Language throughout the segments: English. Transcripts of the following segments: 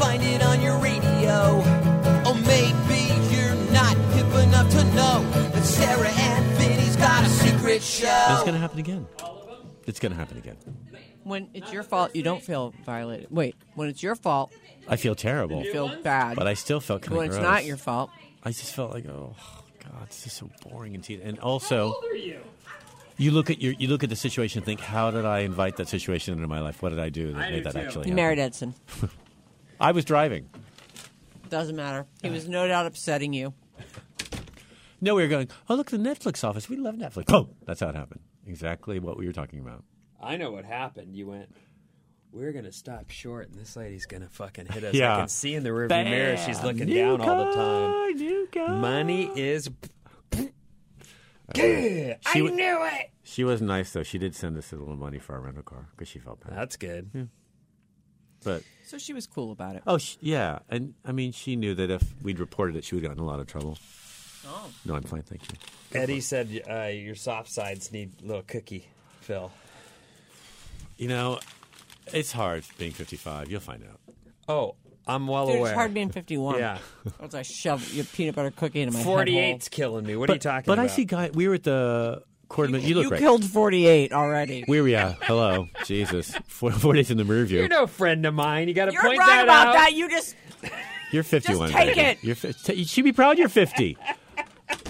You won't find it on your radio. Or maybe you're not hip enough to know that Sarah and Vinnie's got a secret show. It's going to happen again. It's going to happen again. When it's your fault, you don't feel violated. Wait, when it's your fault, I feel terrible, you feel bad. but I still felt kind when of it's gross. not your fault, I just felt like, oh God, this is so boring and tedious. And also, you you look at your, you look at the situation and think, how did I invite that situation into my life? What did I do that made that actually? you happen? married Edson. I was driving. Doesn't matter. He was no doubt upsetting you. No, we were going. Oh, look, the Netflix office. We love Netflix. Boom. That's how it happened. Exactly what we were talking about. I know what happened. You went, we're going to stop short, and this lady's going to fucking hit us. Yeah. I can see in the rearview mirror she's looking down all the time. New car. Money is. She I knew it. She was nice though. She did send us a little money for our rental car because she felt bad. That's good. But So she was cool about it. oh, sh yeah, and I mean, she knew that if we'd reported it, she would have gotten a lot of trouble. Oh. No, I'm fine, thank you. Eddie said uh, your soft sides need a little cookie, Phil. You know, it's hard being 55. You'll find out. Oh, I'm well Dude, aware. it's hard being 51. Yeah. Once I shove your peanut butter cookie into my 48's killing me. What are you talking but about? But I see guy. We were at the Quarterman. You You, look right. killed 48 already. We're, yeah. Hello, Jesus. Four, four in the rear view. You're no friend of mine. You got to point that out. You're point wrong about that. You just You're 51. take baby. it. You're, t- you should be proud you're 50.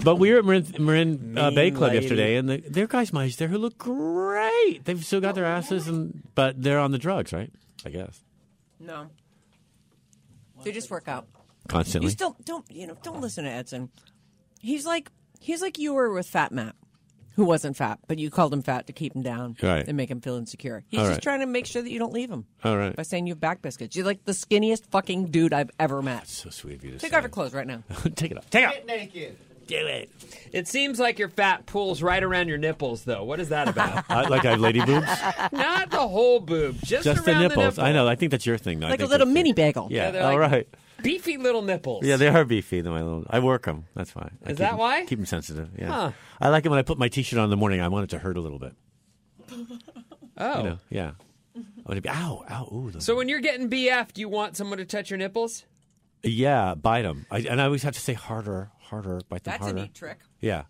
But we were at Marin, Marin uh, Bay Club lady. yesterday, and the, there are guys my age there who look great. They've still got their asses, and but they're on the drugs, right? I guess no. They just work out. constantly. You still don't you know don't listen to Edson. He's like he's like you were with Fat Matt, who wasn't fat, but you called him fat to keep him down Right. and make him feel insecure. He's All just right. trying to make sure that you don't leave him All right. by saying you have back biscuits. You're like the skinniest fucking dude I've ever met. That's so sweet of you to Take say. off your clothes right now. Take it off. Take it off. naked. Do it. It seems like your fat pulls right around your nipples, though. What is that about? I, like I have lady boobs. Not the whole boob, just, Just the around nipples. nipple. I know. I think that's your thing. Though. Like a little mini bagel. Yeah. they're All like- right. Beefy little nipples. Yeah, they are beefy. Though my little, I work them. That's fine. I Is that that 'em- why? Keep them sensitive. Yeah. Huh. I like it when I put my t-shirt on in the morning. I want it to hurt a little bit. Oh. You know. Yeah. I want to be. Ow. Ow. Ooh. So when you're getting BF, do you want someone to touch your nipples? Yeah, bite them. I, and I always have to say harder, harder, bite them That's a neat trick. Yeah.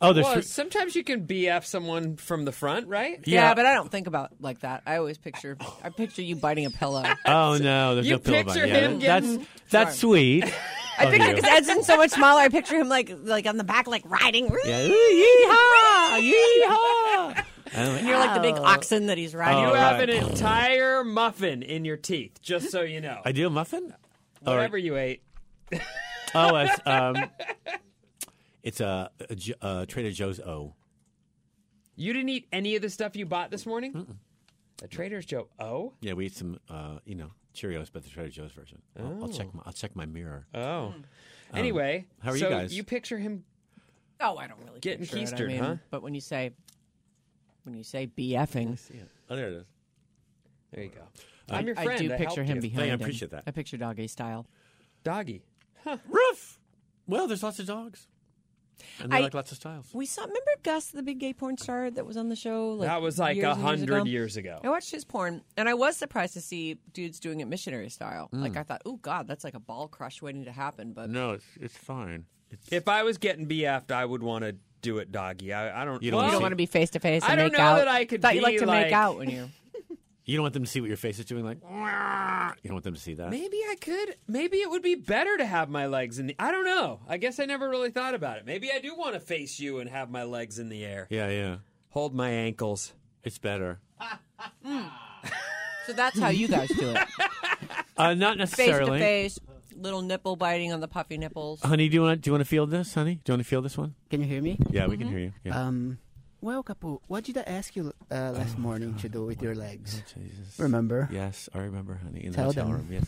Oh, there's. Well, three- sometimes you can BF someone from the front, right? Yeah. but I don't think about like that. I always picture I picture you biting a pillow. oh no, there's You no pillow picture bite. Yeah, him that's getting- that's sweet. I of picture you. because Edson's so much smaller. I picture him like like on the back, like riding. Yeah. Ooh, yeehaw! Yeehaw! And like, you're like the big oxen that he's riding. You Oh, have right. an entire muffin in your teeth, just so you know. I do a muffin. All right. Whatever you ate. Oh, it's um, it's a uh Trader Joe's O. You didn't eat any of the stuff you bought this morning? A Trader's Joe. O. Yeah, we ate some, uh, you know, Cheerios, but the Trader Joe's version. I'll, I'll check my I'll check my mirror. Oh. Anyway, how are you guys? You picture him. Oh, I don't really Getting picture it. I mean, huh? But when you say when you say BFing, Oh, there it is. There you go. I'm your I do I picture him you. behind Hey, I him. appreciate that. I picture doggy style. Doggy. Huh. Roof. Well, there's lots of dogs, and they I- like lots of styles. We saw. Remember Gus, the big gay porn star that was on the show? Like that was like years a and years ago? hundred years ago. I watched his porn, and I was surprised to see dudes doing it missionary style. Mm. Like I thought, oh God, that's like a ball crush waiting to happen. But No, it's it's fine. It's, If I was getting BF'd, I would want to do it doggy. I, I don't. You don't well, don't want to be face to face. I don't make know out. that I could Thought you be like to like- make out when you. You don't want them to see what your face is doing, like. "Wah." You don't want them to see that. Maybe I could. Maybe it would be better to have my legs in the. I don't know. I guess I never really thought about it. Maybe I do want to face you and have my legs in the air. Yeah, yeah. Hold my ankles. It's better. So that's how you guys do it. Uh, not necessarily. Face to necessarily. face, little nipple biting on the puffy nipples. Honey, do you want do you want to feel this, honey? Do you want to feel this one? Can you hear me? Yeah, we can hear you. Yeah. Um, well, Kapu, what did I ask you uh, last Oh, morning to do with your legs? Jesus. Remember? Yes, I remember, honey. In the Tell hotel them. room. Yes.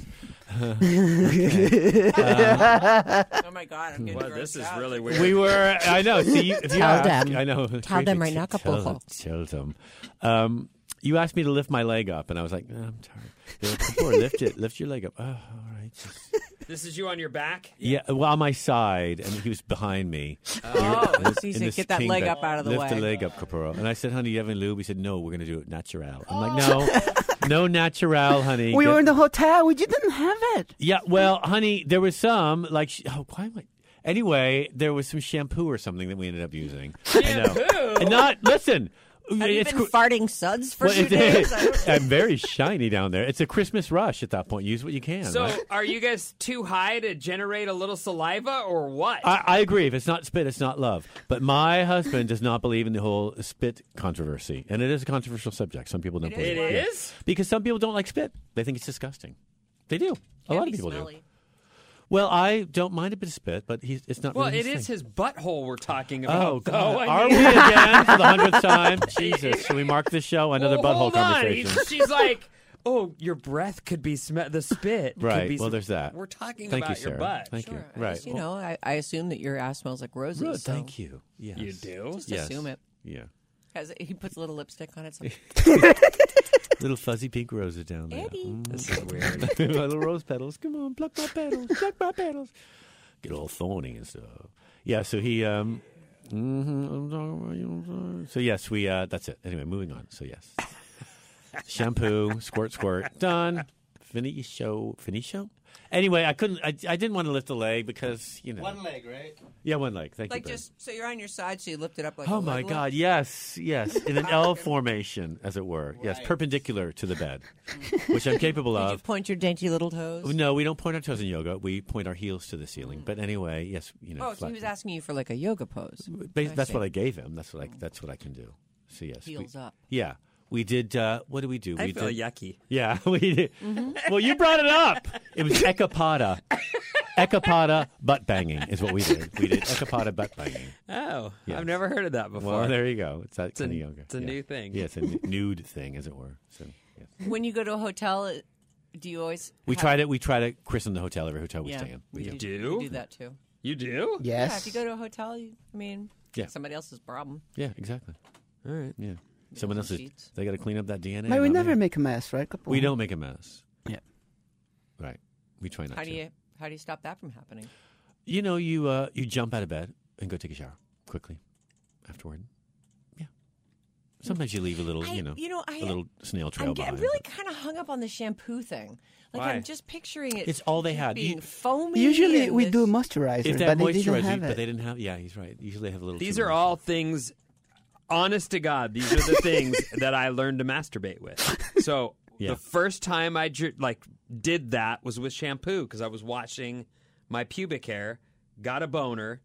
Oh my god, I'm getting Well, this grossed is out. really weird. We were. I know. See, if you Tell ask, them. I know. Tell them right now, Tell, Acapulco. tell them. Um, you asked me to lift my leg up, and I was like, "No, I'm tired. Like, "Capurro, lift it. Lift your leg up. Oh, all right. Just- This is you on your back. Yeah, well, on my side, and he was behind me. Oh, In this- he in said, this get that leg bed. up out of the Lift way. the leg up, Capurro. And I said, honey, you have any lube? He said, no, we're going to do it natural. I'm like, oh. no, no natural, honey. We Get- were in the hotel. We just didn't have it. Yeah, well, honey, there was some, like, oh, why am I? Anyway, there was some shampoo or something that we ended up using. I know. Shampoo? And not, listen. Have you it's been cr- farting suds for well, two days? I don't know. I'm very shiny down there. It's a Christmas rush at that point. Use what you can. So, right? are you guys too high to generate a little saliva, or what? I, I agree. If it's not spit, it's not love. But my husband does not believe in the whole spit controversy, and it is a controversial subject. Some people don't It believe it Yeah. is. because some people don't like spit. They think it's disgusting. They do. A lot of people do. Smelly. Well, I don't mind a bit of spit, but he's, it's not. Well, really it his is thing. his butthole we're talking oh, about. Oh. God! I Are mean- we again for the hundredth time? Jesus! Should we mark this show another Well, butthole hold on. conversation? He's- She's like, "Oh, your breath could be sm- the spit." could Right. be Well, sm-" there's that. We're talking Thank about you, your Sarah. butt. Thank Sure. you. Right. just, you know, I, I assume that your ass smells like roses. Good. so Thank you. Yes. You do. Just Yes. assume it. Yeah. Has, he puts a little lipstick on it. So Little fuzzy pink roses down there. Eddie. Mm. This is weird. my little rose petals. Come on, pluck my petals. Pluck my petals. Get all thorny and stuff. Yeah. So he. um mhm, I'm talking about you, I'm sorry. So yes, we. uh That's it. Anyway, moving on. So yes, shampoo, squirt, squirt, done. Finisho, finisho. Anyway, I couldn't. I, I didn't want to lift a leg because you know. One leg, right? Yeah, one leg. Thank like you. Ben. just so you're on your side, so you lift it up like. Oh a my leg lift. God! Yes, yes, in an L formation, as it were. Yes, perpendicular to the bed, which I'm capable Did you of. point your dainty little toes? No, we don't point our toes in yoga. We point our heels to the ceiling. But anyway, yes, you know. Oh, so he was asking you for like a yoga pose. Ba- I that's see. what I gave him. That's what I. That's what I can do. So yes, we- Heels up. Yeah, we did. Uh, what did we do? I we feel did. yucky. Yeah, we did. Mm-hmm. Well, you brought it up. It was ekapada. ekapada butt banging is what we did. We did ekapada butt banging. Oh, Yes. I've never heard of that before. Well, there you go. It's that It's a- of yoga. it's a Yeah. new thing. Yeah, it's a n- nude thing, as it were. So yes. When you go to a hotel, do you always? we have- try to we try to christen the hotel every hotel we Yeah, stay in. We we do. do. We do that too. You do? Yes. Yeah, if you go to a hotel, you, I mean, Yeah. somebody else's problem. Yeah, exactly. All right. Yeah. Someone else is. They got to clean up that DNA. But we never me. make a mess, right? Capurro? We don't make a mess. Yeah. Right. We try not How to. do you how do you stop that from happening? You know, you uh, you jump out of bed and go take a shower quickly afterward. Yeah. Sometimes you leave a little, I- you know, you know, I- a little snail trail I'm, get- I'm really kind of hung up on the shampoo thing. Like Why? I'm just picturing it. It's all they just had. Being You- foamy. Usually we this- do moisturizer, if but that they didn't moisturizer, have but they didn't have. Yeah, he's right. Usually they have a little. These too are much. all things. Honest to God, these are the things that I learned to masturbate with. So Yeah. the first time I like did that was with shampoo because I was washing my pubic hair, got a boner,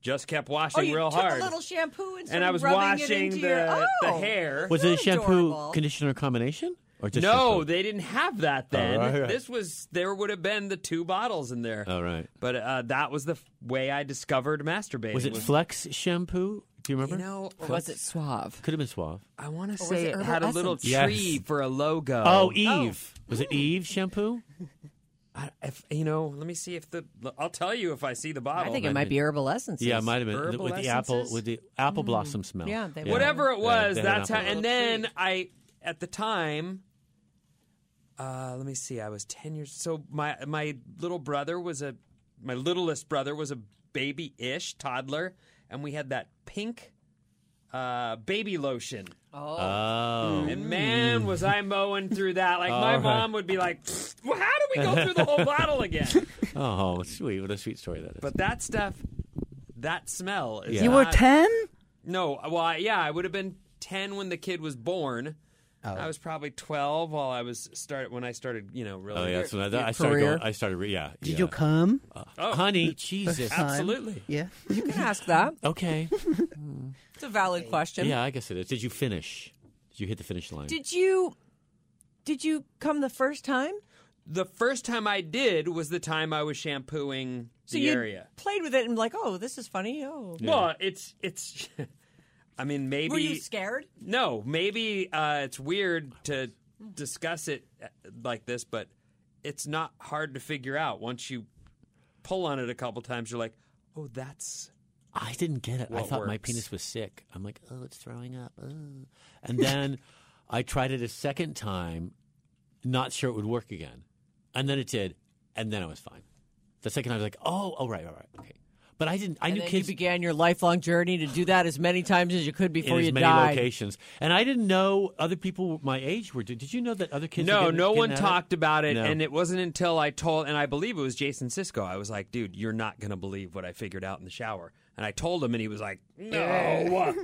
just kept oh, washing Oh, you real took hard, a little shampoo and, and I was rubbing it washing into the your, oh, the hair. Was it a shampoo adorable. conditioner combination or just no, shampoo? they didn't have that then. right, right. This was there would have been the two bottles in there. Oh right. But uh, that was the f- way I discovered masturbating. Was it Flex shampoo? Do you remember? You know, Or was it suave? Could have been Suave. I want to say it it Herbal had a little tree Yes. for a logo. Oh, Eve. Was it Eve shampoo? I, if, you know, let me see if the. I'll tell you if I see the bottle. I think it but might be herbal essences. Yeah, it might have been Herbal with the apple with the apple blossom smell. Yeah, they- Whatever it was, they had that's how. And then tree. I, at the time, uh, let me see. I was ten years. So my my little brother was a my littlest brother was a baby ish toddler, and we had that pink uh, baby lotion. Oh, Oh. And man, was I mowing through that. Like, my All right. mom would be like, well, how do we go through the whole bottle again? Oh, sweet. What a sweet story that is. But that stuff, that smell is Yeah. You were 10? No, well, I- yeah, I would have been 10 when the kid was born. Oh. I was probably twelve while I was start when I started. You know, really. Oh yeah, that's when I, I started. career? Going, I started. re- Yeah. Did yeah. you come? Uh, oh. honey? Jesus. Absolutely. Yeah. You can ask that. Okay. It's a valid question. Yeah, I guess it is. Did you finish? Did you hit the finish line? Did you did you come the first time? The first time I did was the time I was shampooing So the you area. played with it and like, oh, this is funny. Oh, Well, it's it's. I mean, maybe were you scared? no, maybe uh, it's weird to discuss it uh, like this, but it's not hard to figure out once you pull on it a couple times. You're like, oh, that's I didn't get it. I What thought my penis was sick. I'm like, oh, it's throwing up. oh. And then I tried it a second time, not sure it would work again. And then it did. And then I was fine. The second time I was like, oh, oh, right, right, right. Okay. But I didn't, I and knew then kids you began your lifelong journey to do that as many times as you could before in you as many died. locations. And I didn't know other people my age were Did you know that other kids no, getting- no getting one at talked about it, No. and it wasn't until I told, and I believe it was Jason Cisco. I was like, dude, you're not gonna believe what I figured out in the shower, and I told him, and he was like, no,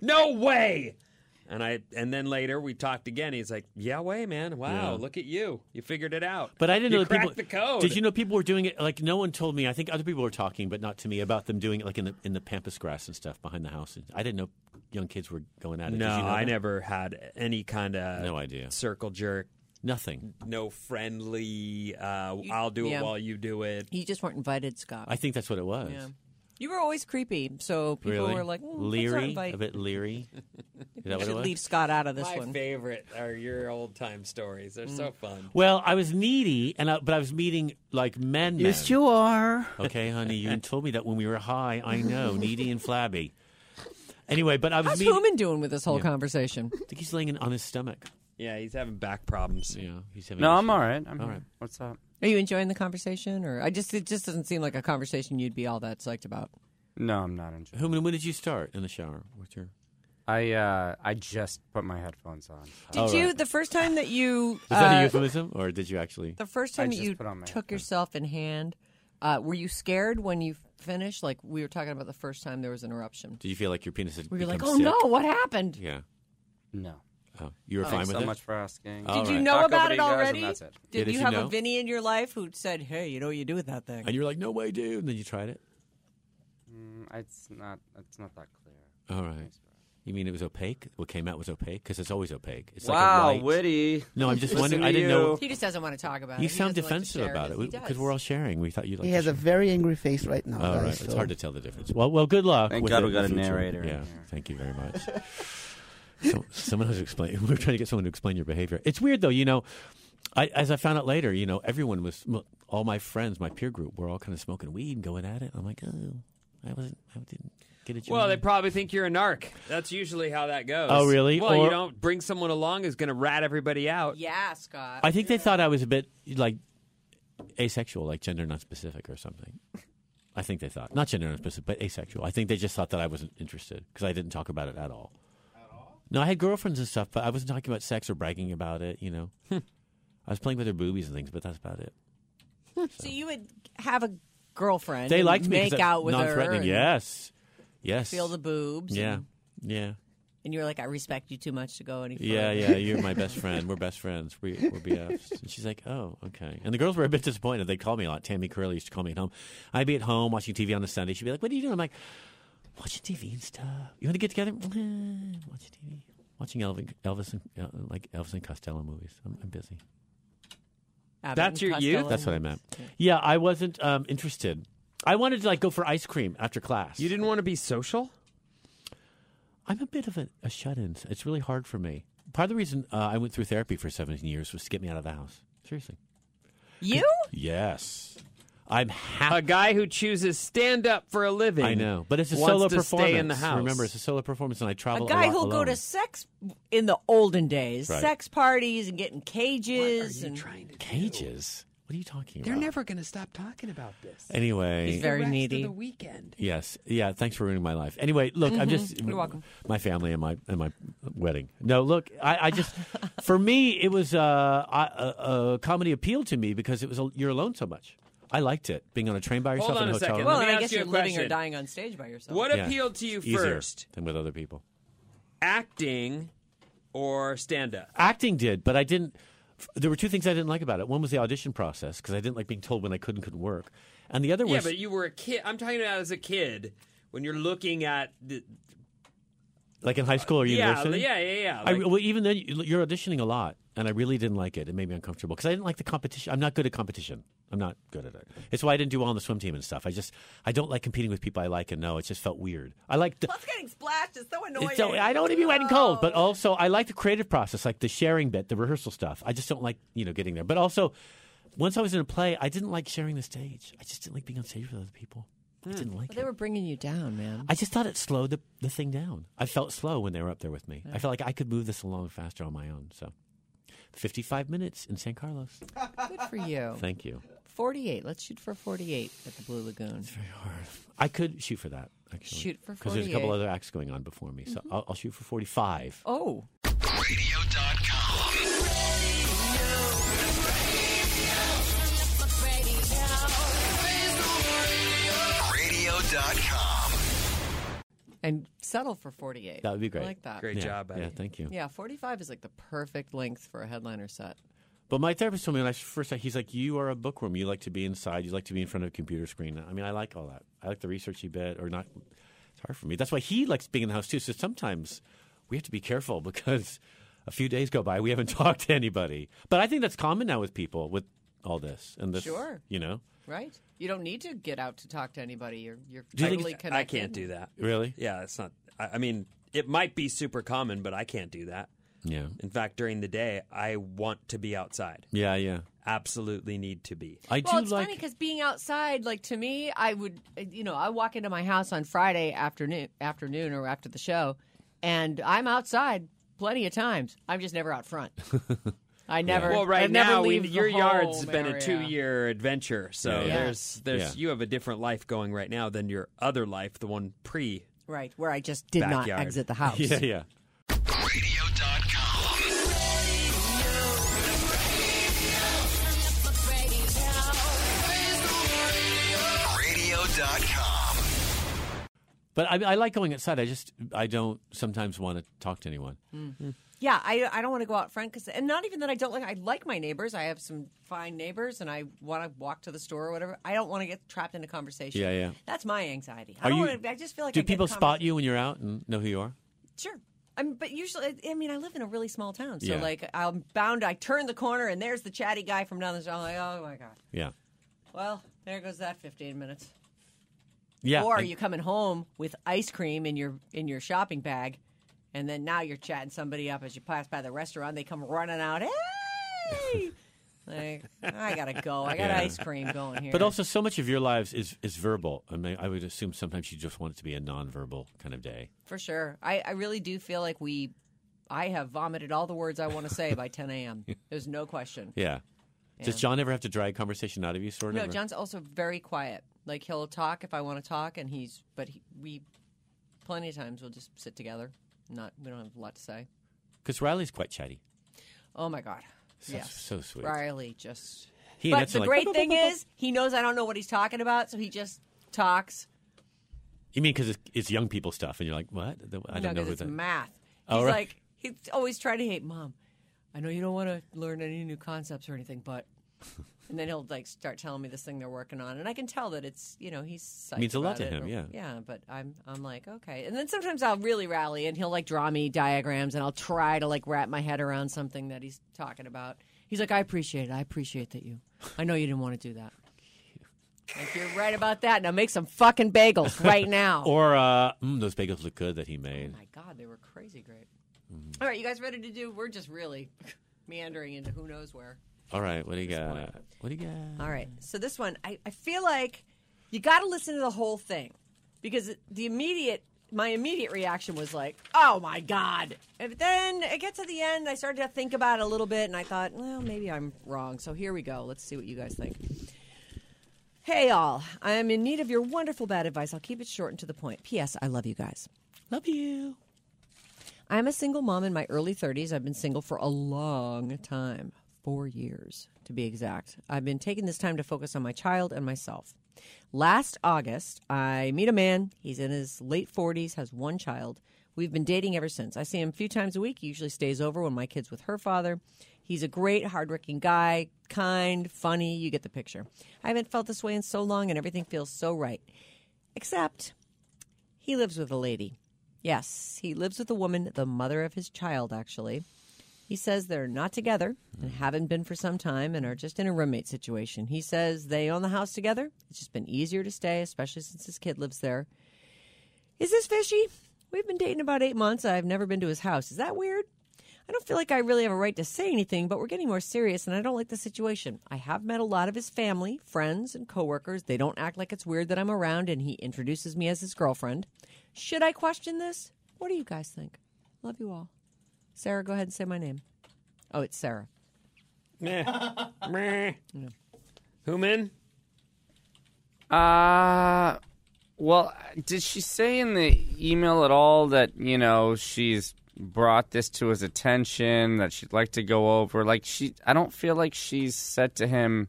no way. And I, and then later we talked again. He's like, "Yeah, way, man. Wow, Yeah. look at you. You figured it out." But I didn't you know that people. the code. Did you know people were doing it? Like no one told me. I think other people were talking, but not to me about them doing it like in the in the pampas grass and stuff behind the house. I didn't know young kids were going at it. Did No, you know I that? never had any kind of No idea. circle jerk. Nothing. No friendly. Uh, I'll do it while you do it. You just weren't invited, Scott. I think that's what it was. yeah. You were always creepy, so people Really? were like, mm, leery, a bit leery. Is that We what should leave Scott out of this My one. favorite are your old time stories. They're so fun. Well, I was needy, and I, but I was meeting like men. Yes, men. you are. Okay, honey, you told me that when we were high. I know, needy and flabby. Anyway, but I was How's meeting. Human doing with this whole Yeah. conversation? I think he's laying in- on his stomach. Yeah, he's having back problems. Yeah, he's having. No, I'm all right. I'm all right. What's up? Are you enjoying the conversation, or I just it just doesn't seem like a conversation you'd be all that psyched about? No, I'm not enjoying. Who, when did you start in the shower? What's your? I uh, I just put my headphones on. Did Oh, you right. the first time that you Is that a uh, euphemism, or did you actually? the first I time that just you put on my took headphones. yourself in hand? Uh, were you scared when you finished? Like we were talking about the first time there was an eruption. Did you feel like your penis had We were like, become "Oh sick? no, what happened?" Yeah. No. Oh, you were fine Thanks with so it. much for asking. All Did you right. know Talk about over it you guys, and already? that's it. Did Yeah, did you you have know? a Vinnie in your life who said, "Hey, you know what you do with that thing"? And you were like, "No way, dude!" And then you tried it. Mm, it's not. It's not that clear. All right. You mean it was opaque? What came out was opaque because it's always opaque. It's wow, like a white. witty. No, I'm just Listen wondering. to I didn't know. you. He just doesn't want to talk about You it. sound He doesn't like to defensive share about it He because does. we're all sharing. We thought you'd like. He to has a very angry face right now. All guys, right, it's so- hard to tell the difference. Well, well, good luck. Thank with God the- we got the a future. narrator in Yeah, here. thank you very much. so, someone has explained. We're trying to get someone to explain your behavior. It's weird though. You know, I, as I found out later, you know, everyone was all my friends, my peer group, were all kind of smoking weed and going at it. I'm like, oh, I wasn't. I didn't get it. Well, they probably think you're a narc. That's usually how that goes. Oh, really? Well, Or- you don't bring someone along who's going to rat everybody out. Yeah, Scott. I think they thought I was a bit like asexual, like gender non-specific or something. I think they thought not gender non-specific, but asexual. I think they just thought that I wasn't interested because I didn't talk about it at all. At all? No, I had girlfriends and stuff, but I wasn't talking about sex or bragging about it. You know, hmm. I was playing with their boobies and things, but that's about it. Hmm. so you would have a girlfriend. They and liked me. 'cause Make out with her. non-threatening. and Yes, yes. Feel the boobs. yeah, And, yeah, and you were like, I respect you too much to go any further. yeah, yeah. You're my best friend. We're best friends. We, we're BFs. And she's like, oh, okay. And the girls were a bit disappointed. They called me a lot. Tammy Curley used to call me at home. I'd be at home watching TV on a Sunday. She'd be like, what are you doing? I'm like, watching TV and stuff. You want to get together? Watching TV. Watching Elvis, Elvis and, uh, like Elvis and Costello movies. I'm, I'm busy. Abbott That's and your youth? That's what I meant. Yeah, I wasn't um, interested. I wanted to like go for ice cream after class. You didn't want to be social? I'm a bit of a, a shut-in. It's really hard for me. Part of the reason uh, I went through therapy for 17 years was to get me out of the house. Seriously. You? Yes. I'm A guy who chooses stand up for a living. I know, but it's a wants solo to performance. Stay in the house. Remember, it's a solo performance, and I travel. A guy lot who'll go to sex in the olden days, Right. sex parties and get in cages. and trying to cages. What are you talking about? They're never going to stop talking about this. Anyway, He's very the rest needy. Of the weekend. Yes. Yeah. Thanks for ruining my life. Anyway, look, I'm just Mm-hmm. You're welcome. my family and my and my wedding. No, look, I, I just for me it was uh, I- a, a comedy appealed to me because it was a, you're alone so much. I liked it being on a train by yourself Hold on in a a hotel second. room. well, Let me I ask guess you a you're living or question. dying on stage by yourself. What Yeah. appealed to you Easier first? than with other people. Acting or stand up? Acting did, but I didn't. f- There were two things I didn't like about it. One was the audition process because I didn't like being told when I could and couldn't work, and the other was. Yeah, was but you were a kid. I'm talking about as a kid when you're looking at the like in high school or university. yeah, yeah, yeah. I, Like- well, even then, you- you're auditioning a lot, and I really didn't like it. It made me uncomfortable because I didn't like the competition. I'm not good at competition. I'm not good at it. It's why I didn't do well on the swim team and stuff. I just I don't like competing with people I like and know. It just felt weird. I like the, Plus, getting splashed is so annoying. so, I don't want to be wet and cold, but oh. also I like the creative process, like the sharing bit, the rehearsal stuff. I just don't like you know getting there. But also, once I was in a play, I didn't like sharing the stage. I just didn't like being on stage with other people. I didn't like They it. They were bringing you down, man. I just thought it slowed the, the thing down. I felt slow when they were up there with me. I felt like I could move this along faster on my own. So, 55 minutes in San Carlos. Good for you. Thank you. 48. Let's shoot for 48 at the Blue Lagoon. It's Very hard. I could shoot for that. Actually. Shoot for 48. Because there's a couple other acts going on before me. So mm-hmm. I'll, I'll shoot for 45. Oh, Radio.com. and settle for 48. That would be great. I like that. Great Yeah, job, buddy. Yeah, thank you. Yeah, 45 is like the perfect length for a headliner set. But my therapist told me when I first, he's like, "You are a bookworm. You like to be inside. You like to be in front of a computer screen." I mean, I like all that. I like the researchy bit, or not. It's hard for me. That's why he likes being in the house too. So sometimes we have to be careful because a few days go by, we haven't talked to anybody. But I think that's common now with people with all this and this. Sure. You know, Right? You don't need to get out to talk to anybody. You're you're Do you think totally it's- connected. I can't do that. really? Yeah, it's not. I, I mean, it might be super common, but I can't do that. Yeah. In fact, during the day, I want to be outside. Yeah. Yeah. Absolutely need to be. I Well, do it's like. funny because being outside, like to me, I would, you know, I walk into my house on Friday afternoon, afternoon or after the show, and I'm outside plenty of times. I'm just never out front. I never. Well, right I now, we, leave the your yard's home been a two-year adventure. So Yeah, yeah. there's, there's, Yeah. you have a different life going right now than your other life, the one pre. Right, where I just did not exit the house. yeah. Yeah. Radio.com. Radio.com. But I, I like going outside. I just I don't sometimes want to talk to anyone. Mm. Hmm. Yeah, I, I don't want to go out front because, and not even that I don't like. I like my neighbors. I have some fine neighbors, and I want to walk to the store or whatever. I don't want to get trapped in a conversation. Yeah, yeah. That's my anxiety. I Are don't you- want to. I just feel like Do I get people spot you when you're out and know who you are? Sure. I mean, but usually, I mean, I live in a really small town, so Yeah. like I'm bound. I turn the corner, and there's the chatty guy from down the street. I'm like, oh my god. Yeah. Well, there goes that 15 minutes. Yeah. or are and- you coming home with ice cream in your in your shopping bag, and then now you're chatting somebody up as you pass by the restaurant. They come running out. Hey, like I gotta go. I got Yeah. ice cream going here. But also, so much of your lives is, is verbal. I mean, I would assume sometimes you just want it to be a nonverbal kind of day. for sure, I, I really do feel like we. I have vomited all the words I want to say by 10 a.m. There's no question. Yeah. Does John ever have to drag conversation out of you, sort of? No, or- John's also very quiet. Like he'll talk if I want to talk, and he's. But he, we, plenty of times we'll just sit together. Not we don't have a lot to say. Because Riley's quite chatty. Oh my god. So, yes. so sweet. Riley just. He but the like, great "Bup, bup, thing bup, bup." is, he knows I don't know what he's talking about, so he just talks. You mean because it's, it's young people stuff, and you're like, what? I don't know 'cause who it's that. math. Oh, right. like he's always trying to hate mom. I know you don't want to learn any new concepts or anything, but. And then he'll like start telling me this thing they're working on, and I can tell that it's you know he's psyched Means a lot to him, or- yeah. yeah. But I'm I'm like okay, and then sometimes I'll really rally, and he'll like draw me diagrams, and I'll try to like wrap my head around something that he's talking about. He's like, I appreciate it. I appreciate that you. I know you didn't want to do that. Like you're right about that. Now make some fucking bagels right now. Or uh, mm, those bagels look good that he made. Oh my God, they were crazy great. Mm-hmm. All right, you guys ready to do? We're just really meandering into who knows where. All right, what do you got? What do you got? All right, so this one, I, I feel like you got to listen to the whole thing because the immediate, my immediate reaction was like, oh my God. And then it gets to the end, I started to think about it a little bit and I thought, well, maybe I'm wrong. So here we go. Let's see what you guys think. Hey, all. I am in need of your wonderful bad advice. I'll keep it short and to the point. P.S. I love you guys. Love you. I'm a single mom in my early 30s. I've been single for a long time four years, to be exact. I've been taking this time to focus on my child and myself. Last August, I meet a man. He's in his late 40s, has one child. We've been dating ever since. I see him a few times a week. He usually stays over when my kid's with her father. He's a great, hardworking guy, kind, funny. You get the picture. I haven't felt this way in so long, and everything feels so right. Except he lives with a lady. Yes, he lives with a woman, the mother of his child, actually. He says they're not together and haven't been for some time and are just in a roommate situation. He says they own the house together. It's just been easier to stay, especially since his kid lives there. Is this fishy? We've been dating about eight months. I've never been to his house. Is that weird? I don't feel like I really have a right to say anything, but we're getting more serious and I don't like the situation. I have met a lot of his family, friends, and coworkers. They don't act like it's weird that I'm around and he introduces me as his girlfriend. Should I question this? What do you guys think? Love you all. Sarah, go ahead and say my name. Oh, it's Sarah. Meh. Meh. Human? Uh, well, did she say in the email at all that you know she's brought this to his attention that she'd like to go over? Like she, I don't feel like she's said to him,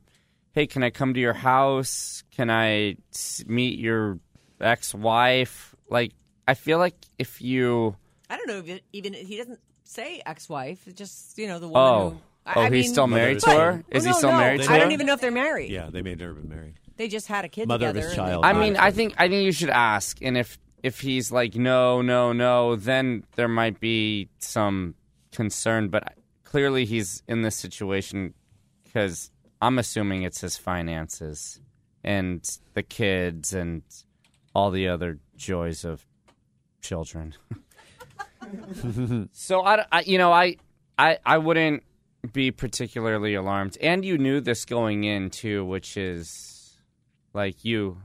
"Hey, can I come to your house? Can I meet your ex-wife?" Like, I feel like if you, I don't know if it, even he doesn't say ex-wife. Just you know the woman. oh, who, oh, I, I he's mean, still married to But- her. Oh, Is Oh, he no, still no. married to her? I don't even know if they're married. Yeah, they may have never been married. They just had a kid Mother of together. his and they- child. I mean, I think I think you should ask, and if if he's like no, no, no, then there might be some concern. But clearly, he's in this situation because I'm assuming it's his finances and the kids and all the other joys of children. so I, I- you know, I, I, I wouldn't be particularly alarmed. And you knew this going in too, which is like you,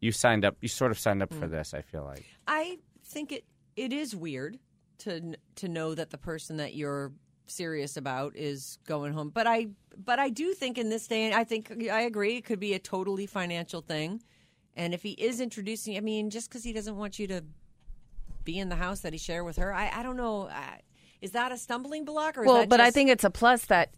you signed up. You sort of signed up for mm. this. I feel like. I think it it is weird to to know that the person that you're serious about is going home. But I but I do think in this day, I think I agree. It could be a totally financial thing, and if he is introducing, I mean, just because he doesn't want you to be in the house that he shared with her, I I don't know. I, is that a stumbling block or? Is Well, that but I think it's a plus that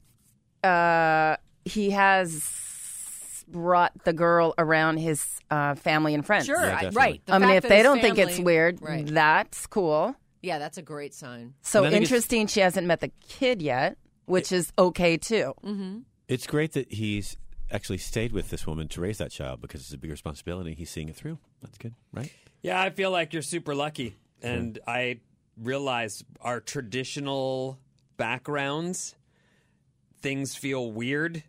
uh, he has brought the girl around his uh, family and friends. sure, Yeah, I- right. The I mean, if they don't think it's weird, right? that's cool. Yeah, that's a great sign. So And I think it's- interesting. She hasn't met the kid yet, which is okay too. It's great that he's actually stayed with this woman to raise that child because it's a big responsibility. He's seeing it through. That's good, right? Yeah, I feel like you're super lucky. And I realize our traditional backgrounds, things feel weird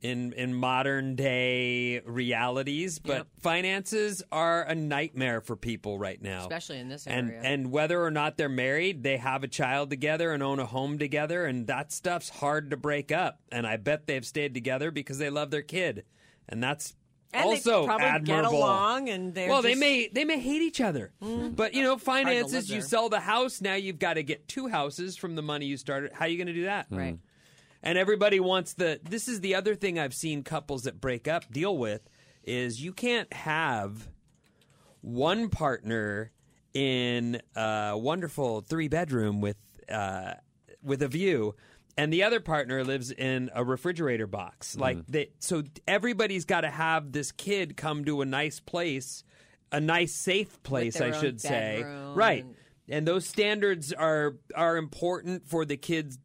in in modern day realities, but Yep. finances are a nightmare for people right now. Especially in this and area. and whether or not they're married, they have a child together and own a home together, and that stuff's hard to break up. And I bet they've stayed together because they love their kid, and that's And also they probably admirable. get along, and they're well, they may they may hate each other, but you know, finances. You sell the house now. You've got to get two houses from the money you started. How are you going to do that? right. And everybody wants the. This is the other thing I've seen couples that break up deal with is you can't have one partner in a wonderful three bedroom with uh, with a view. And the other partner lives in a refrigerator box. Like they, so everybody's got to have this kid come to a nice place, a nice safe place, I should say. Right. and- And those standards are are important for the kids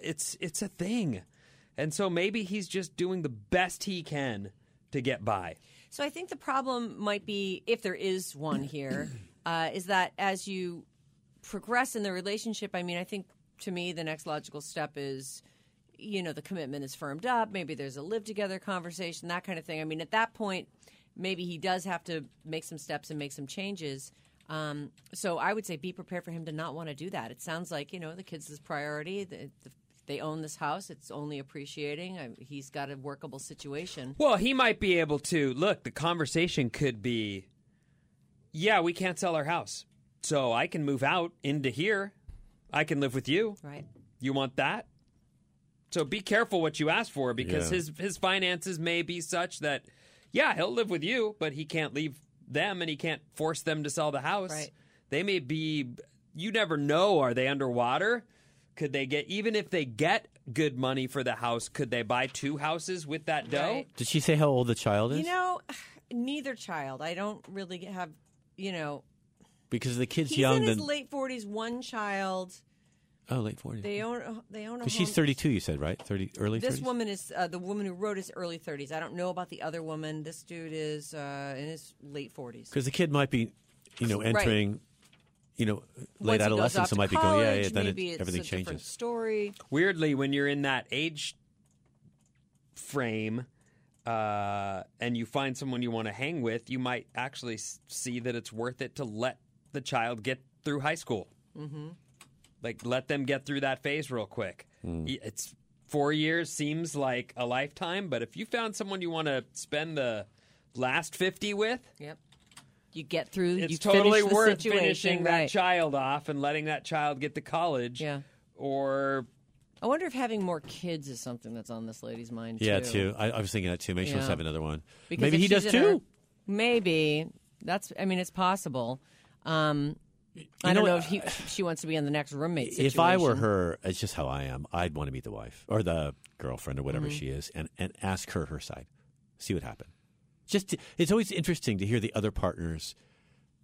it's it's a thing. And so maybe he's just doing the best he can to get by. So I think the problem might be, if there is one here, uh, is that as you progress in the relationship, I mean, I think to me the next logical step is, you know, the commitment is firmed up. Maybe there's a live together conversation, that kind of thing. I mean, at that point, maybe he does have to make some steps and make some changes. Um, so I would say be prepared for him to not want to do that. It sounds like you know the kids' is priority. The, the, they own this house. It's only appreciating. I, he's got a workable situation. Well, he might be able to look, the conversation could be yeah, we can't sell our house. So I can move out into here. I can live with you. Right. You want that? So be careful what you ask for because Yeah. his his finances may be such that yeah, he'll live with you, but he can't leave them and he can't force them to sell the house. Right. They may be you never know are they underwater? Could they get even if they get good money for the house, could they buy two houses with that dough? Right. Did she say how old the child is? You know, neither child. I don't really have, you know, because the kid's He's young. in his then late forties. One child. oh, late forties. They own. They own a. Because she's thirty-two. You said right? Thirty early. This 30s? woman is uh, the woman who wrote his early 30s. I don't know about the other woman. This dude is uh, in his late 40s. Because the kid might be, you know, Right. entering, you know, late he adolescence. off So to might be going. Yeah, yeah. college, Then maybe it, it's everything a different changes. story. Weirdly, when you're in that age frame uh, and you find someone you want to hang with, you might actually see that it's worth it to let the child get through high school. Mm-hmm. Like, let them get through that phase real quick. Y- It's four years seems like a lifetime, but if you found someone you want to spend the last 50 with, Yep. You get through. it's you totally finish the worth situation, finishing that right. child off and letting that child get to college. Yeah. Or I wonder if having more kids is something that's on this lady's mind Yeah, too. too. I, I was thinking that too. Maybe she wants to have another one. Because Maybe he does she's in her- too. maybe that's. I mean, it's possible. Um, I know don't know what? if, he, if she wants to be in the next roommate. Situation. If I were her, it's just how I am. I'd want to meet the wife or the girlfriend or whatever Mm-hmm. she is, and, and ask her her side, see what happened. Just to- it's always interesting to hear the other partner's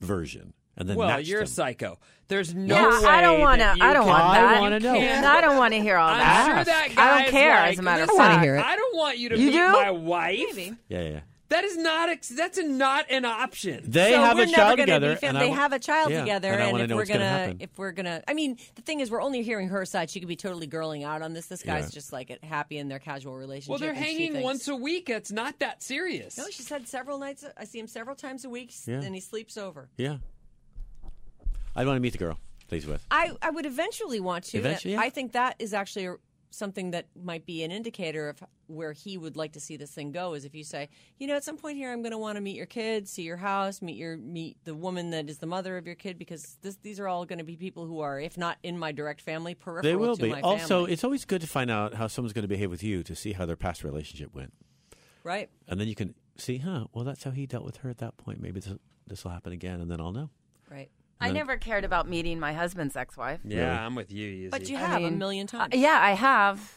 version, and then well, you're a psycho. There's no Yeah, way I don't want wanna- I don't want that. I wanna know. And I don't want to hear all I'm that. sure that I don't care, like, as a matter of fact, I wanna hear it." I don't want you to You meet do? my wife. Maybe. Yeah, yeah. That is not. Ex- that's not an option. They so have a child together. Fam- and they w- have a child yeah, together, and I wanna if we're gonna gonna, if we're gonna, I mean, the thing is, we're only hearing her side. She could be totally girling out on this. This guy's Yeah. just like happy in their casual relationship. well, they're hanging thinks- once a week. It's not that serious. No, she said several nights. I see him several times a week, Yeah. and he sleeps over. Yeah. I'd want to meet the girl Please with. I, I would eventually want to. Eventually, yeah. I think that is actually a, something that might be an indicator of where he would like to see this thing go. Is if you say, you know, at some point here, I'm going to want to meet your kids, see your house, meet your meet the woman that is the mother of your kid, because this, these are all going to be people who are, if not in my direct family, peripheral They will be. Also, family. it's always good to find out how someone's going to behave with you to see how their past relationship went, right. and then you can see, huh? Well, that's how he dealt with her at that point. Maybe this this will happen again, and then I'll know. Right. I never cared about meeting my husband's ex-wife. yeah, Really? I'm with you. Izzy. But you I have a mean, million Uh, times. yeah, I have.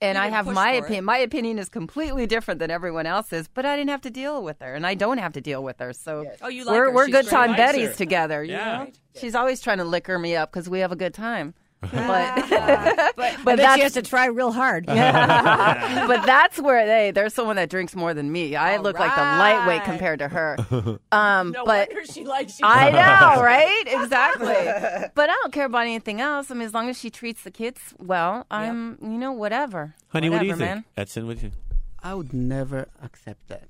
And You I didn't have push my for it. opinion. My opinion is completely different than everyone else's, but I didn't have to deal with her, and I don't have to deal with her. So Oh, you like we're her. we're She's good straight time Likes Betty's together. You Yeah. know? she's always trying to liquor me up because we have a good time. But but but but that's she has to try real hard. but that's where they there's someone that drinks more than me. I All look like the lightweight compared to her. Um, No but wonder she likes you. I know, right? Exactly. but I don't care about anything else. I mean, as long as she treats the kids well, I'm, you know, whatever. Honey, what do you Whatever, think? man. Edson, what do you think? I would never accept that.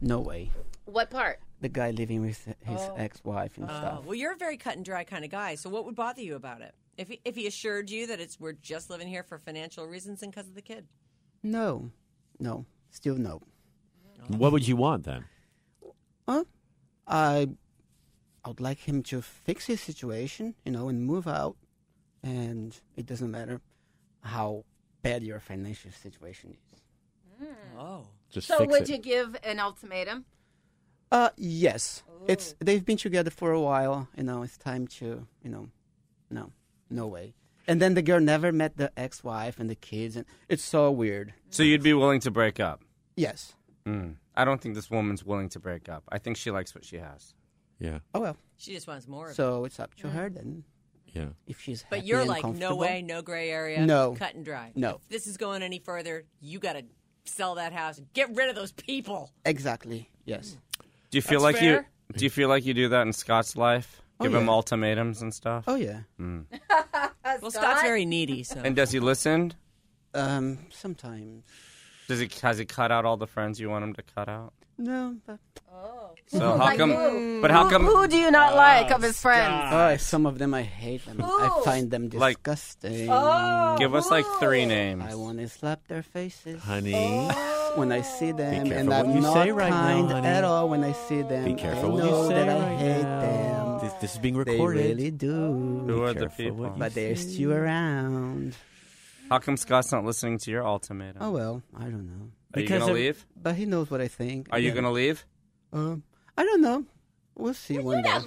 No way. What part? The guy living with his ex-wife and Oh, stuff. well, you're a very cut and dry kind of guy. So, what would bother you about it? If he, if he assured you that it's we're just living here for financial reasons and because of the kid, No, no, still no. What would you want then? Huh? I, I would like him to fix his situation, you know, and move out. And it doesn't matter how bad your financial situation is. oh, Just So fix would it. you give an ultimatum? Uh, yes. It's they've been together for a while. You know, it's time to, you know, no, no way. And then the girl never met the ex-wife and the kids, and it's so weird. So you'd be willing to break up? Yes. Mm. I don't think this woman's willing to break up. I think she likes what she has. Yeah, Oh well. she just wants more. of it. So it's up to her then. yeah. If she's But you're and like, no way, no gray area, No. cut and dry. No. if this is going any further, you got to sell that house, and get rid of those people. Exactly. Yes. Do you feel That's like you do you feel like you do that in Scott's life? Oh, Give him ultimatums and stuff? Oh yeah. Well, Scott's very needy, so And does he listen? Um. Sometimes. Does he has he cut out all the friends you want him to cut out? No, but So how come? But how Who, come? who do you not like of his friends? oh, some of them I hate them. I find them Like- disgusting. Give us like three names. I want to slap their faces Honey, when I see them, careful and I'm you not say right now, kind honey. at all when I see them. be careful I what know you say that I right hate now. them. This, this is being recorded. They really do. Who are the careful people? what you But they're still around. How come Scott's not listening to your ultimatum? Oh well, I don't know. Are you Because gonna of- leave? But he knows what I think. Are you Yeah. gonna leave? Um, I don't know. We'll see one day.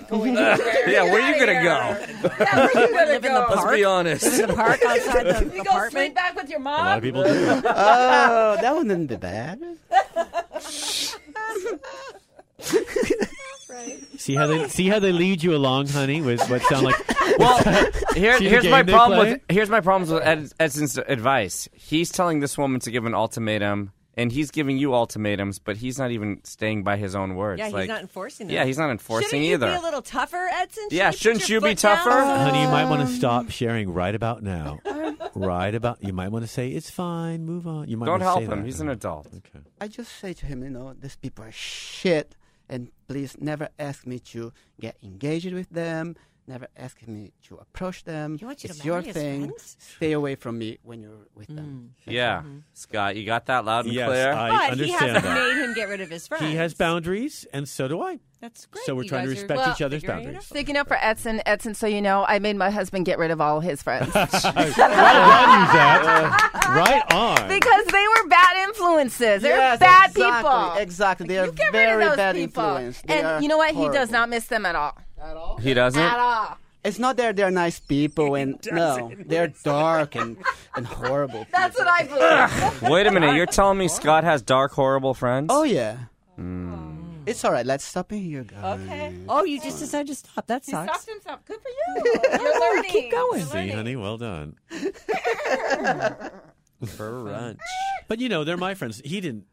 yeah, where are you gonna go? live in the Let's park. be honest. in the park outside the You go sleep apartment. back with your mom. A lot mom? of people do. oh, that wouldn't be bad. See how they see how they lead you along, honey, with what sound like. Well, here, here's my problem play? with here's my problems with Ed, Edson's advice. He's telling this woman to give an ultimatum, and he's giving you ultimatums, but he's not even staying by his own words. Yeah, he's like, not enforcing them. Yeah, he's not enforcing Shouldn't you either. be a little tougher, Edson? Yeah, Should shouldn't you be foot down? tougher? Honey, you might want to um, stop sharing right about now. right about. You might want to say it's fine. Move on. You might Don't help say him. that, He's an adult. Okay. I just say to him, you know, these people are shit, and please never ask me to get engaged with them. Never ask me to approach them. He wants you to it's your thing. friends? Stay away from me when you're with them. Mm. Yeah, mm-hmm. Scott, you got that loud and Yes, clear. I But he understand hasn't that. made him get rid of his friends. He has boundaries, and so do I. That's great. So we're You trying to guys are respect each other's figuring it boundaries. out. Sticking up for Edson. Edson, so you know, I made my husband get rid of all his friends. right on, you Zach. right on. because they were bad influences. They're Yes, bad exactly, people. Exactly, they are you get very rid of those bad people. influence. They And you know what? He does not miss them at all. He doesn't. At all. It's not that they're nice people, and no, they're dark and, and horrible. That's what I believe. Wait a minute. You're telling me Scott has dark, horrible friends? Oh yeah. Hmm. It's all right. Let's stop in here, guys. Okay. Oh, you just decided to stop. That He sucks. stopped himself. Good for you. You're learning. Keep going. You're See, honey, well done. For lunch. But you know, they're my friends. He didn't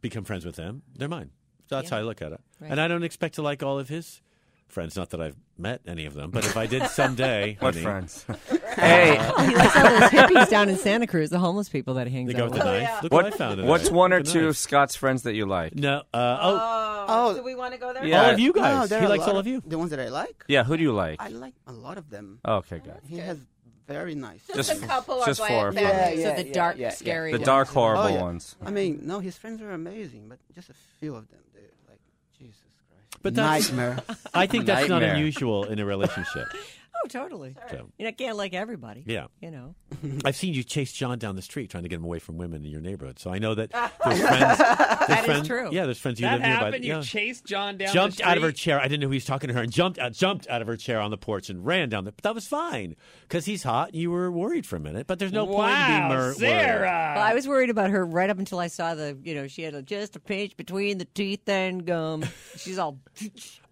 become friends with them. They're mine. So that's how I look at it. Right. And I don't expect to like all of his friends. Not that I've met any of them, but if I did someday, What honey, friends? hey, he likes all those hippies down in Santa Cruz, the homeless people that he hangs They go out with with. the knife. Look what, I found. what's one or Look at the two of knife. Scott's friends that you like? No. Uh, oh, Oh. Do we want to go there? Yeah. all of you guys. there he are a likes all of you. The ones that I like. Yeah, who do you like? I like a lot of them. Okay, good. He has very nice. Just, Just- a couple are just bad four. families. Yeah, so the yeah, dark, yeah, yeah. scary. The ones. dark, horrible Oh, yeah. ones. I mean, no, his friends are amazing, but just a few of them, they're like Jesus Christ. But that's- nightmare. I think that's not Nightmare. unusual in a relationship. Oh, totally. So, You know, can't like everybody. yeah. You know. I've seen you chase John down the street trying to get him away from women in your neighborhood. So I know that there's friends. There's That is friends, true. Yeah, there's friends you That live nearby. happened. You yeah. chased John down. jumped the out of her chair. I didn't know he was talking to her, and jumped out, jumped out of her chair on the porch and ran down the. But that was fine because he's hot. and You were worried for a minute, but there's no point in being Wow, mer- worried. Sarah. Well, I was worried about her right up until I saw the, you know, she had a, just a pinch between the teeth and gum. She's all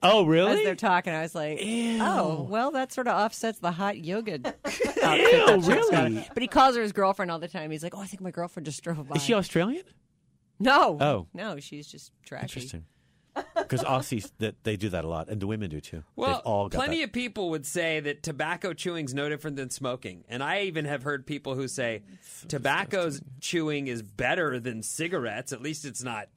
Oh, really? as they're talking. I was like, Ew. oh, well, that sort of offsets the hot yoga outfit that she's got. really? But he calls her his girlfriend all the time. He's like, oh, I think my girlfriend just drove by. Is she Australian? No. Oh. No, she's just trashy. Interesting. Because Aussies, that they do that a lot, and the women do too. Well, all got plenty that. of people would say that tobacco chewing is no different than smoking, and I even have heard people who say tobacco chewing is better than cigarettes. At least it's not,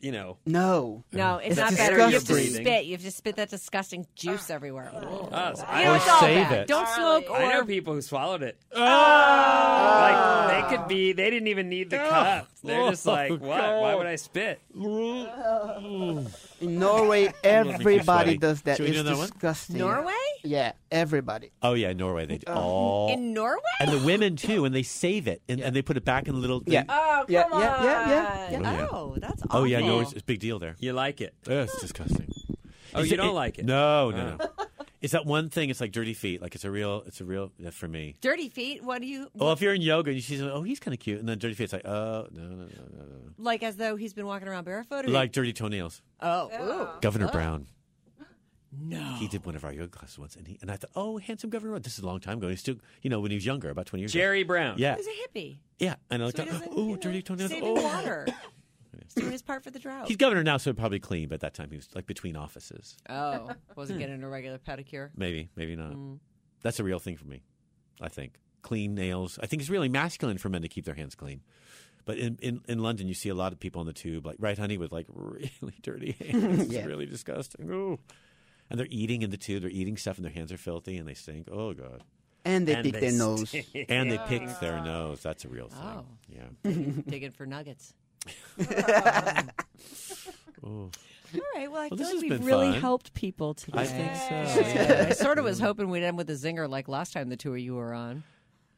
you know. no. No, it's, It's not better. You have to disgusting. spit. You have to spit that disgusting juice everywhere. Oh, us. You know, Or it's all save bad. it. Don't smoke or I know people who swallowed it. Oh. Like they could be. They didn't even need the cup. They're oh, just like, what? Why would I spit? In Norway, everybody does that. Should It's do that one? disgusting. Norway? Yeah, everybody. Oh yeah, Norway. They do uh, all. In Norway? and the women too, and they save it, and, and they put it back in the little. Yeah. Oh, come Yeah, on. yeah, yeah, yeah, yeah. Oh, yeah. Oh, that's awful. Oh yeah, you always, it's a big deal there. You like it? Oh, it's disgusting. Oh, Is you don't like it? No, no, no. Uh. It's that one thing. It's like dirty feet. Like it's a real. It's a real. That's for me. Dirty feet. What do you Well, if you're in yoga and you see someone, oh, he's kind of cute, and then dirty feet, it's like, oh, no, no, no, no, no. like? As though he's been walking around barefoot? Or Like dirty toenails. oh, oh. ooh. Governor oh. Brown. No. He did one of our yoga classes once, and he and I thought, oh, handsome Governor Brown. This is a long time ago. He's still, you know, when he was younger, about twenty years. ago. Jerry Brown. Yeah, He's a hippie. yeah. And I looked So he up, doesn't, oh, you know, dirty toenails. Saving Oh. water. He's doing his part for the drought. He's governor now, so probably clean. But at that time, he was like between offices. oh, wasn't getting a regular pedicure. Maybe, maybe not. Mm. That's a real thing for me. I think clean nails. I think it's really masculine for men to keep their hands clean. But in, in, in London, you see a lot of people on the tube, like right, honey, with like really dirty hands. It's really disgusting. Ooh. And they're eating in the tube. They're eating stuff, and their hands are filthy, and they stink. Oh god! And they And pick they their nose. And they pick their oh. nose. That's a real thing. Oh. Yeah. Digging for nuggets. Oh. All right. Well, I Well, feel this like we've really fun. helped people today. I think so. yeah. I sort of was hoping we'd end with a zinger like last time the two of you were on.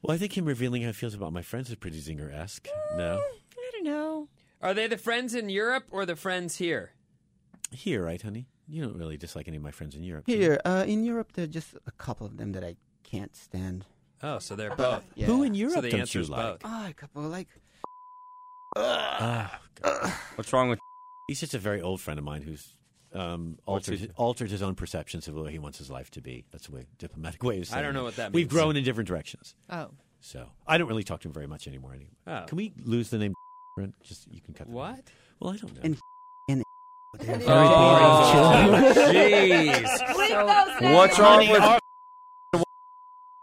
Well, I think him revealing how he feels about my friends is pretty zinger esque. Eh, no, I don't know. Are they the friends in Europe or the friends here? here, right, honey? You don't really dislike any of my friends in Europe. Here, uh, in Europe, there are just a couple of them that I can't stand. Oh, so they're both. Yeah. Who in Europe So the don't you is like? both. Ah, a couple like. God. What's wrong with? He's just a very old friend of mine who's um, altered, he- altered his own perceptions of the way he wants his life to be. That's a way, diplomatic way of saying I don't know what that We've grown in different directions. Oh. So I don't really talk to him very much anymore. Anyway. Oh. Can we lose the name? Just you can cut. What? out. Well, I don't know. And- and they're very Oh, jeez. Leave. What's wrong with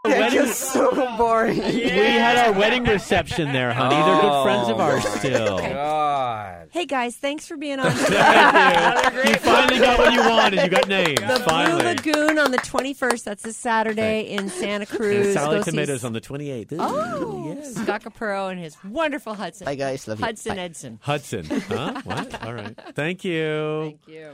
They're wedding- just so boring. We had our wedding reception there, honey. They're good friends of Oh, ours still. God. Hey guys, thanks for being on. Thank you. You finally got what you wanted. You got names. The finally. Blue Lagoon on the 21st. That's this Saturday in Santa Cruz. And salad Go see tomatoes on the 28th. Oh, yes. Scott Capurro and his wonderful Hudson. Bye, guys. Love you. Hudson Bye. Edson. Hudson. Huh? What? All right. Thank you. Thank you.